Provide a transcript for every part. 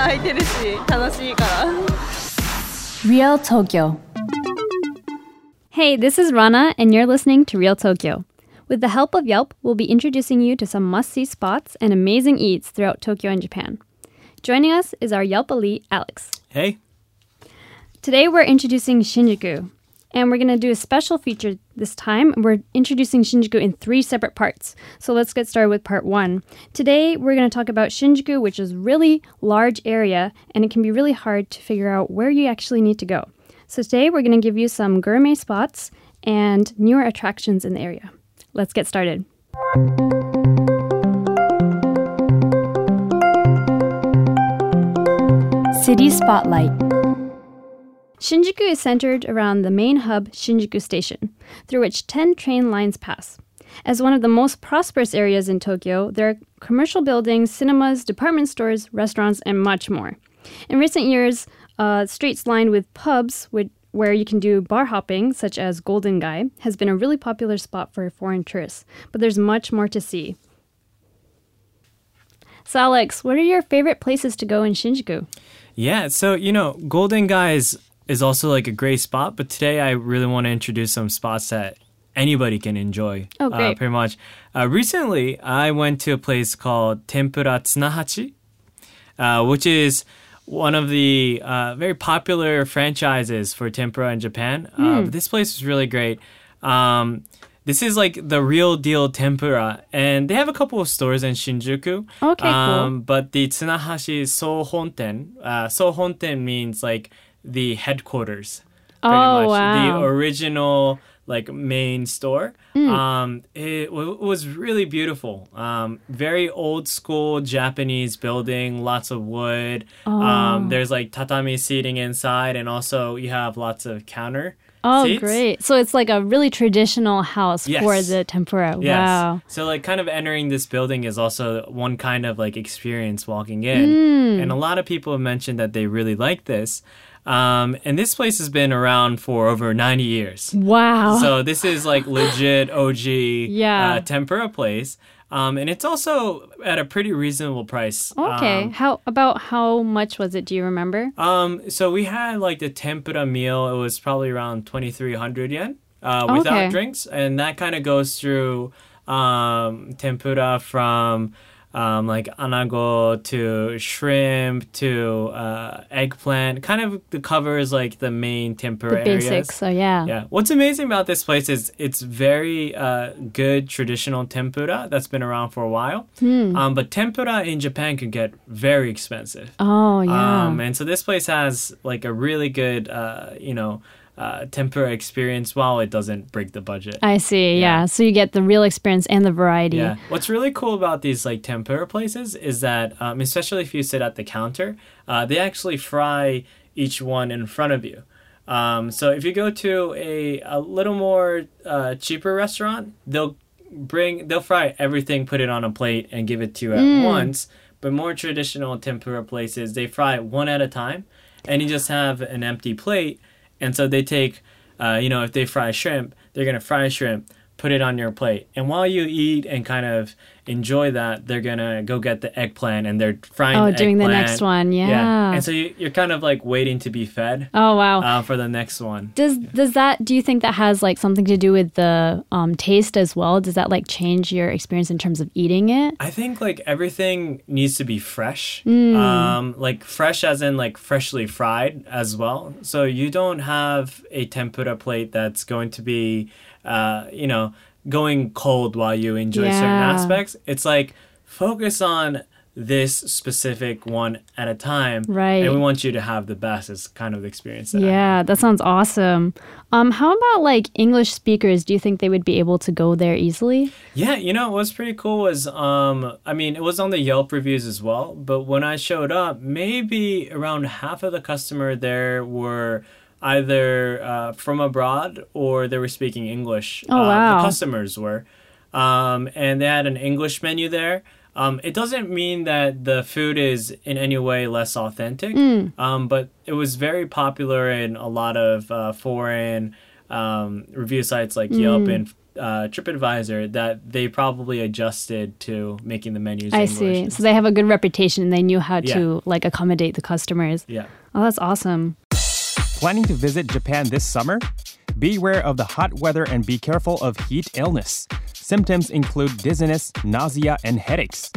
店ずっと開いてるし楽しいから Real Tokyo. Hey, this is Rana, and you're listening to Real Tokyo. With the help of Yelp, we'll be introducing you to some must see spots and amazing eats throughout Tokyo and Japan. Joining us is our Yelp elite, Alex. Hey. Today, we're introducing Shinjuku, and we're going to do a special feature this time. We're introducing Shinjuku in three separate parts. So let's get started with part one. Today, we're going to talk about Shinjuku, which is really large area, and it can be really hard to figure out where you actually need to go. So today, we're going to give you some gourmet spots and newer attractions in the area. Let's get started. City Spotlight. Shinjuku is centered around the main hub, Shinjuku Station, through which 10 train lines pass. As one of the most prosperous areas in Tokyo, there are commercial buildings, cinemas, department stores, restaurants, and much more. In recent years, uh, streets lined with pubs where you can do bar hopping, such as Golden Gai, has been a really popular spot for foreign tourists, but there's much more to see. So, Alex, what are your favorite places to go in Shinjuku? Yeah, so you know, Golden Gai's also like a great spot, but today I really want to introduce some spots that anybody can enjoy. Oh, Uh, pretty much. Uh, recently, I went to a place called Tempura Tsunahachi, uh, which is one of the uh, very popular franchises for tempura in Japan. Uh, this place is really great. Um, this is like the real deal tempura, and they have a couple of stores in Shinjuku. Okay, cool. Um, but the Tsunahachi is Sohonten, uh, Sohonten means like the headquarters. Pretty Oh, much. wow. The original like main store. Hmm. Um, it w- was really beautiful. Um, very old school Japanese building, lots of wood. Oh. Um, there's like tatami seating inside, and also you have lots of counter. Oh, seats. great. So it's like a really traditional house Yes. for the tempura. Yes. Wow. So like kind of entering this building is also one kind of like experience walking in. Hmm. And a lot of people have mentioned that they really like this. Um, and this place has been around for over 90 years. Wow. So this is like legit OG Yeah. uh, tempura place. Um, and it's also at a pretty reasonable price. okay. Um, how about how much was it? Do you remember? um, so we had like the tempura meal. It was probably around 2,300 yen uh, without Okay. drinks. And that kind of goes through um, tempura from um, like anago to shrimp to uh, eggplant. Kind of the covers like the main tempura the areas. basics. So yeah. Yeah. What's amazing about this place is it's very uh, good traditional tempura that's been around for a while. Hmm. Um, but tempura in Japan can get very expensive. Oh yeah. Um, and so this place has like a really good, uh, you know, uh, tempura experience while it doesn't break the budget. I see. Yeah. Yeah. So you get the real experience and the variety. Yeah. What's really cool about these like tempura places is that, um, especially if you sit at the counter, uh, they actually fry each one in front of you. Um, so if you go to a, a little more uh, cheaper restaurant, they'll bring they'll fry everything, put it on a plate, and give it to you at once. But more traditional tempura places, they fry it one at a time, and you just have an empty plate. And so they take, uh, you know, if they fry shrimp, they're gonna fry shrimp, put it on your plate, and while you eat and kind of enjoy that, they're gonna go get the eggplant and they're frying. It. Oh, the doing the next one. Yeah. And so you, you're kind of like waiting to be fed oh wow. uh, for the next one. does does that do you think that has like something to do with the um, taste as well? Does that like change your experience in terms of eating it? I think like everything needs to be fresh. Mm. Um, like fresh as in like freshly fried as well. So you don't have a tempura plate that's going to be, uh, you know, going cold while you enjoy certain aspects. It's like focus on this specific one at a time. Right. And we want you to have the best is kind of the experience. That Yeah, that sounds awesome. Um, how about like English speakers? Do you think they would be able to go there easily? Yeah, you know what's pretty cool was um I mean it was on the Yelp reviews as well, but when I showed up, maybe around half of the customer there were either uh, from abroad or they were speaking English. Oh, uh, wow. The customers were, um, and they had an English menu there. Um, it doesn't mean that the food is in any way less authentic, Mm. um, but it was very popular in a lot of uh, foreign um, review sites like Yelp and uh, TripAdvisor that they probably adjusted to making the menus. I English. see. So they have a good reputation. And they knew how to like accommodate the customers. yeah. Oh, that's awesome. Planning to visit Japan this summer? Beware of the hot weather and be careful of heat illness. Symptoms include dizziness, nausea, and headaches.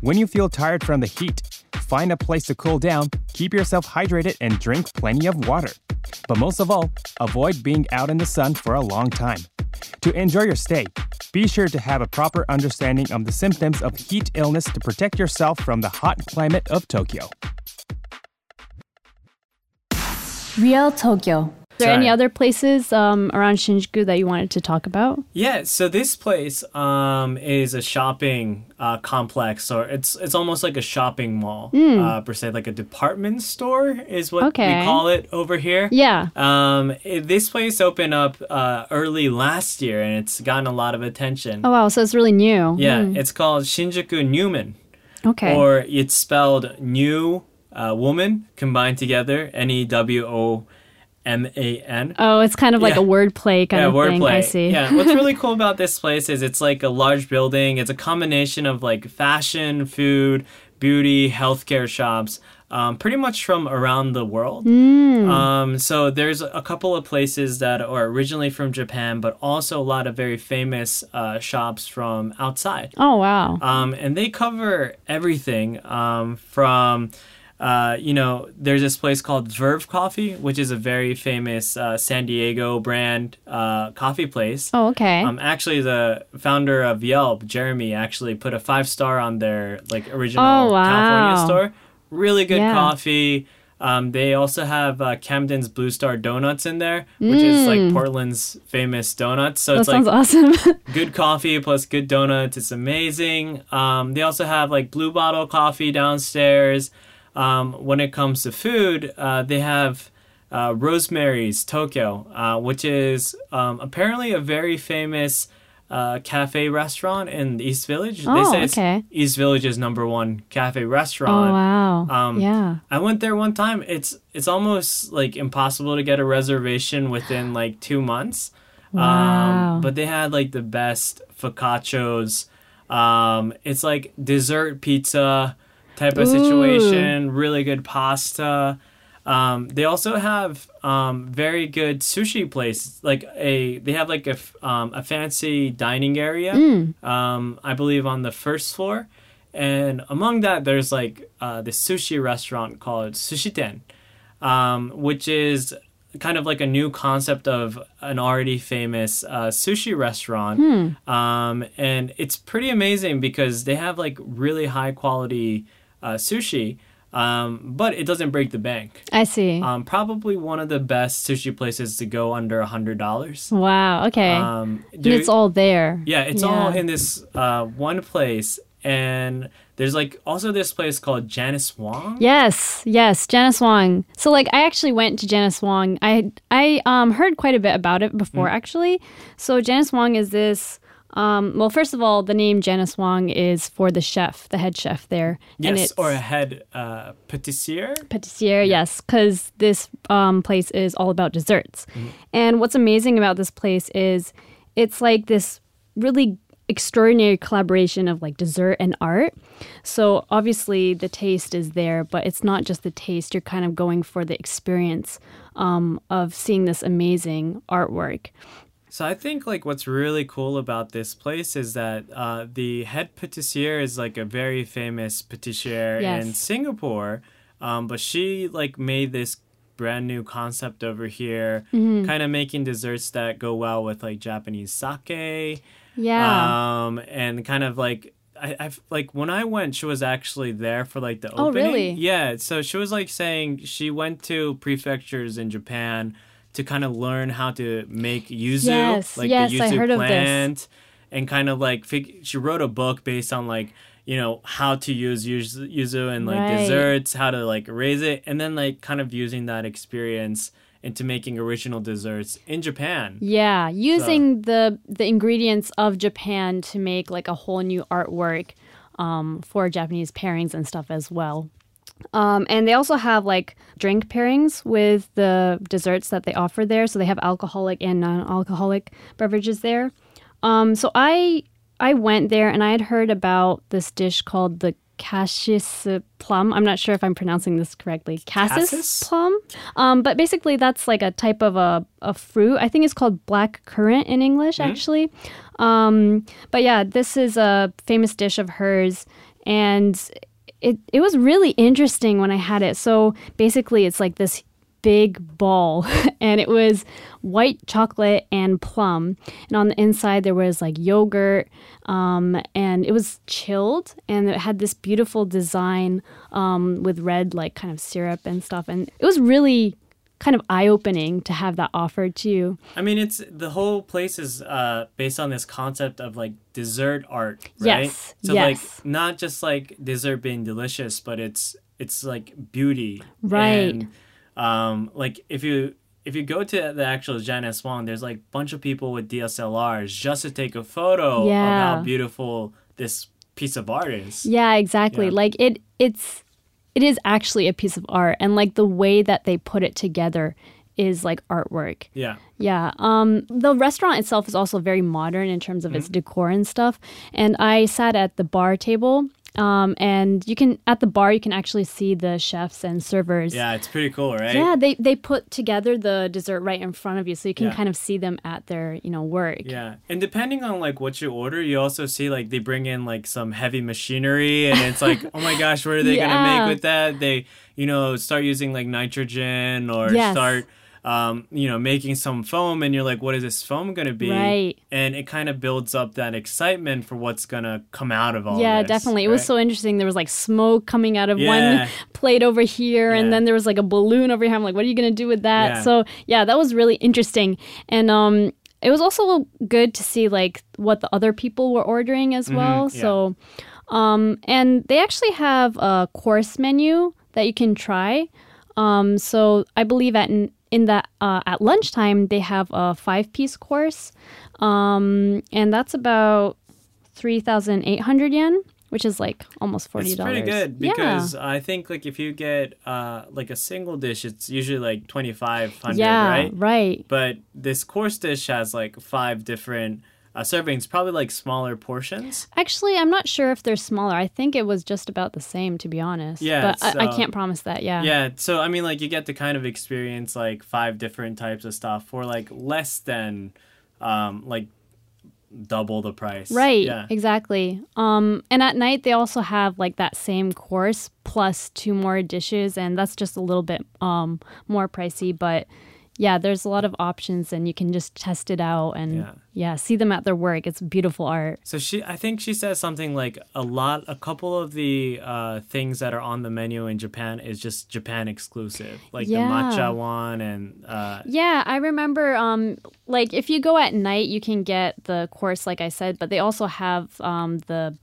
When you feel tired from the heat, find a place to cool down, keep yourself hydrated, and drink plenty of water. But most of all, avoid being out in the sun for a long time. To enjoy your stay, be sure to have a proper understanding of the symptoms of heat illness to protect yourself from the hot climate of Tokyo. Real Tokyo. Are there any other places um, around Shinjuku that you wanted to talk about? Yeah, so this place um, is a shopping uh, complex, or it's it's almost like a shopping mall uh, per se, like a department store is what Okay. we call it over here. Yeah. Um, it- this place opened up uh, early last year, and it's gotten a lot of attention. Oh wow, so it's really new. Yeah, it's called Shinjuku Newman, Okay. or it's spelled new uh, woman combined together, N E W O M A N. oh, it's kind of like Yeah. a wordplay kind yeah, of thing. wordplay. I see. Yeah, what's really cool about this place is it's like a large building. It's a combination of like fashion, food, beauty, healthcare shops, um, pretty much from around the world. Hmm. Um, so there's a couple of places that are originally from Japan, but also a lot of very famous uh, shops from outside. Oh wow. Um, and they cover everything um, from, uh, you know, there's this place called Verve Coffee, which is a very famous uh, San Diego brand uh, coffee place. oh okay. Um, actually, the founder of Yelp, Jeremy, actually put a five star on their like original Oh, wow. California store. Really good Yeah. coffee. Um, they also have uh, Camden's Blue Star Donuts in there, which is like Portland's famous donuts. So Mm. that it's like awesome. good coffee plus good donuts. It's amazing. Um, they also have like blue bottle coffee downstairs. Um, when it comes to food, uh, they have uh, Rosemary's Tokyo, uh, which is um, apparently a very famous uh, cafe restaurant in the East Village. they Oh, say it's okay. East Village's number one cafe oh restaurant. wow. Um, yeah. I went there one time. It's it's almost like impossible to get a reservation within like two months. Wow. Um, but they had like the best focaccios. Um, it's like dessert pizza type of situation. Really good pasta. Um, they also have um, very good sushi place. Like a, they have like a um, a fancy dining area. Um, I believe on the first floor, and among that there's like uh, this sushi restaurant called Sushi Ten, um, which is kind of like a new concept of an already famous uh, sushi restaurant. Um, and it's pretty amazing because they have like really high quality uh, sushi, um, but it doesn't break the bank. I see. Um, probably one of the best sushi places to go under a hundred dollars. wow. Okay. Um, and it's all there. yeah, it's all in this uh, one place, and there's like also this place called Janice Wong. Yes, yes, Janice Wong. So like I actually went to Janice Wong. I I um heard quite a bit about it before Mm. actually. So Janice Wong is this um well first of all the name Janice Wong is for the chef, the head chef there. and Yes, it's or a head uh, patissier. patissier, yes, cuz this um place is all about desserts. Mm-hmm. And what's amazing about this place is it's like this really extraordinary collaboration of like dessert and art. So obviously the taste is there, but it's not just the taste. You're kind of going for the experience um, of seeing this amazing artwork. So I think like what's really cool about this place is that uh, the head patissier is like a very famous patissier Yes. in Singapore, um, but she like made this brand new concept over here, Mm-hmm. kind of making desserts that go well with like Japanese sake. Yeah. Um, and kind of like I, I've like when I went, she was actually there for like the Oh, opening. really? Yeah. So she was like saying she went to prefectures in Japan to kind of learn how to make yuzu, Yes, like yes, the I yuzu heard of this. plant, and kind of like fig- she wrote a book based on like you know how to use yuzu, yuzu and like Right. desserts, how to like raise it, and then like kind of using that experience into making original desserts in Japan. yeah, using the the ingredients of Japan to make like a whole new artwork um, for Japanese pairings and stuff as well. Um, and they also have like drink pairings with the desserts that they offer there. So they have alcoholic and non-alcoholic beverages there. Um, so I I went there and I had heard about this dish called the cassis plum. I'm not sure if I'm pronouncing this correctly. Cassis, Cassis? plum. Um, but basically, that's like a type of a, a fruit. I think it's called black currant in English, actually. Um, but yeah, this is a famous dish of hers, and it it was really interesting when I had it. So basically, it's like this big ball, and it was white chocolate and plum, and on the inside there was like yogurt, um, and it was chilled, and it had this beautiful design um, with red like kind of syrup and stuff, and it was really kind of eye opening to have that offered to you. I mean, it's the whole place is uh, based on this concept of like dessert art, right? Yes, So yes. like not just like dessert being delicious, but it's it's like beauty, Right. And, um, like if you if you go to the actual Janice Wong, there's like a bunch of people with DSLRs just to take a photo Yeah. of how beautiful this piece of art is. Yeah, exactly. Yeah. Like it it's it is actually a piece of art and like the way that they put it together is like artwork. Yeah. Yeah. Um the restaurant itself is also very modern in terms of its Mm-hmm. decor and stuff. And I sat at the bar table um and you can at the bar you can actually see the chefs and servers. Yeah, it's pretty cool, right? Yeah, they they put together the dessert right in front of you so you can Yeah. kind of see them at their, you know, work. Yeah, and depending on like what you order, you also see like they bring in like some heavy machinery, and it's like, oh my gosh, what are they gonna make with that? They, you know, start using like nitrogen or Yes. start, um, you know, making some foam, and you're like, what is this foam gonna be? Right. And it kind of builds up that excitement for what's gonna come out of all. Yeah, this, definitely. It was so interesting. There was like smoke coming out of Yeah. one plate over here, and then there was like a balloon over here. I'm like, what are you gonna do with that? Yeah. So yeah, that was really interesting, and um, it was also good to see like what the other people were ordering as well. Mm-hmm. yeah. So, um, and they actually have a course menu that you can try. Um, so I believe at in that uh, at lunchtime they have a five piece course, um, and that's about three thousand eight hundred yen, which is like almost forty It's dollars. pretty good yeah. because I think like if you get uh like a single dish, it's usually like twenty five hundred, yeah, right? right. But this course dish has like five different uh, servings, probably like smaller portions. Actually, I'm not sure if they're smaller. I think it was just about the same, to be honest. Yeah, but I, I can't promise that. Yeah. Yeah, so I mean, like you get to kind of experience like five different types of stuff for like less than, um, like double the price. Right, Yeah. exactly. Um, and at night they also have like that same course plus two more dishes, and that's just a little bit um more pricey. But yeah, there's a lot of options, and you can just test it out and Yeah. yeah, see them at their work. It's beautiful art. So she, I think she says something like a lot, a couple of the uh, things that are on the menu in Japan is just Japan exclusive, like Yeah. the matcha one and uh, Yeah, I remember. Um, like if you go at night, you can get the course, like I said, but they also have um the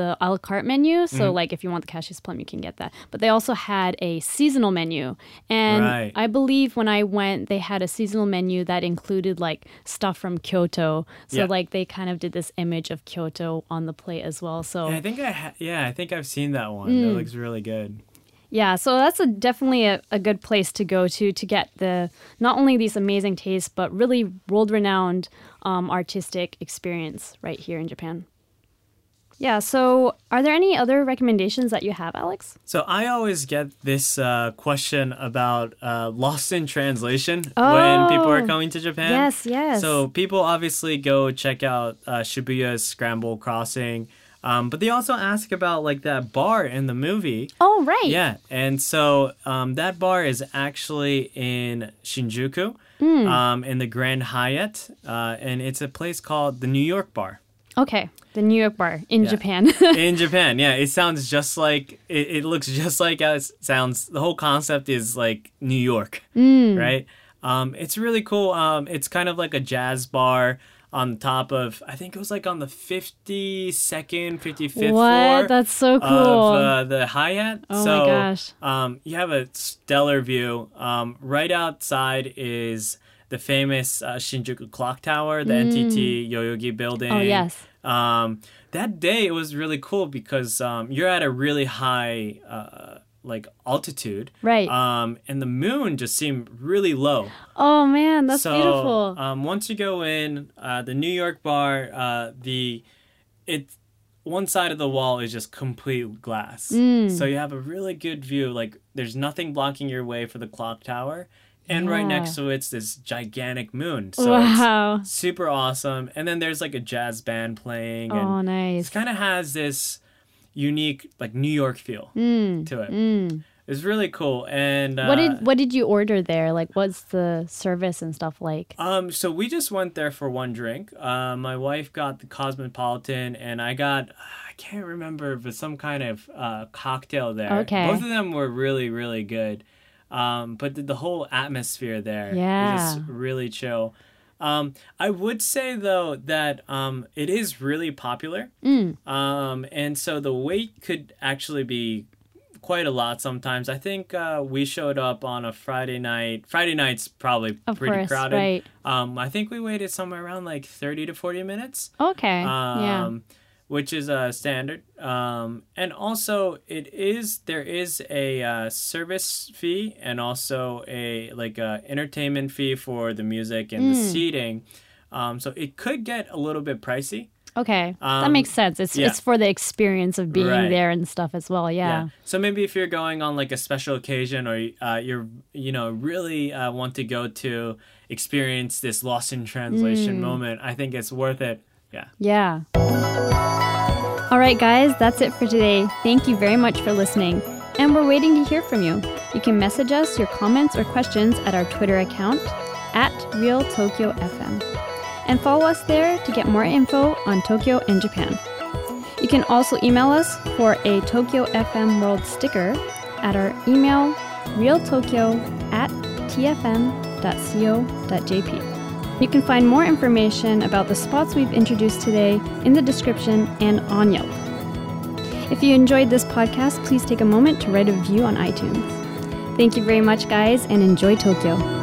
the a la carte menu. So Mm-hmm. like if you want the cassis plum, you can get that. But they also had a seasonal menu, and Right. I believe when I went, they had a seasonal menu that included like stuff from Kyoto. So Yeah. like they kind of did this image of Kyoto on the plate as well. So Yeah, I think I ha- yeah, I think I've seen that one. Mm. That looks really good. Yeah, so that's a, definitely a, a good place to go to to get the not only these amazing tastes, but really world renowned um, artistic experience right here in Japan. Yeah, so are there any other recommendations that you have, Alex? So I always get this uh, question about uh, lost in translation when Oh. people are coming to Japan. Yes, yes. So people obviously go check out uh, Shibuya's Scramble Crossing, um, but they also ask about like that bar in the movie. Oh, right. Yeah, and so um, that bar is actually in Shinjuku, Hmm. um, in the Grand Hyatt, uh, and it's a place called the New York Bar Okay, the New York bar in Yeah. Japan. in Japan. Yeah, it sounds just like it, it looks just like how it sounds. The whole concept is like New York, Hmm. right? Um, it's really cool. Um, it's kind of like a jazz bar on top of I think it was like on the fifty second, fifty fifth what? floor. That's so cool. Of uh, the Hyatt. Oh my gosh. Um, you have a stellar view. Um, right outside is the famous uh, Shinjuku Clock Tower, the NTT Yoyogi building. Mm. oh, yes. Um, that day it was really cool because um, you're at a really high uh, like altitude. Right. Um, and the moon just seemed really low. oh man, that's so, beautiful. Um, once you go in, uh, the New York bar, uh, the it one side of the wall is just complete glass. Mm. So you have a really good view. Like there's nothing blocking your way for the clock tower. And right next to it's this gigantic moon. So it's wow. super awesome. And then there's like a jazz band playing and Oh, it kind of has this unique like New York feel Mm, to it. mm. It's really cool. And uh, What did what did you order there? Like, what's the service and stuff like? Um, so we just went there for one drink. Uh, my wife got the Cosmopolitan, and I got I can't remember, but some kind of uh, cocktail there. Okay. Both of them were really really good. Um, but the, the whole atmosphere there is Yeah. just really chill. Um, I would say though that um, it is really popular, Mm. um, and so the wait could actually be quite a lot sometimes. I think uh, we showed up on a Friday night. Friday night's probably Of pretty course, crowded. right. Um, I think we waited somewhere around like 30 to 40 minutes. Okay. Um, yeah. Which is uh, standard. Um, and also it is, there is a uh, service fee and also a like a entertainment fee for the music and the Mm. seating. Um, so it could get a little bit pricey. Okay. that um, makes sense. It's yeah. it's for the experience of being Right. there and stuff as well. Yeah. So maybe if you're going on like a special occasion or uh, you're you know really uh, want to go to experience this lost in translation Mm. moment, I think it's worth it. Yeah. Yeah. All right, guys, that's it for today. Thank you very much for listening. And we're waiting to hear from you. You can message us your comments or questions at our Twitter account at Real Tokyo FM. And follow us there to get more info on Tokyo and Japan. You can also email us for a Tokyo FM World sticker at our email realtokyo at tfm.co.jp. You can find more information about the spots we've introduced today in the description and on Yelp. If you enjoyed this podcast, please take a moment to write a review on iTunes. Thank you very much, guys, and enjoy Tokyo.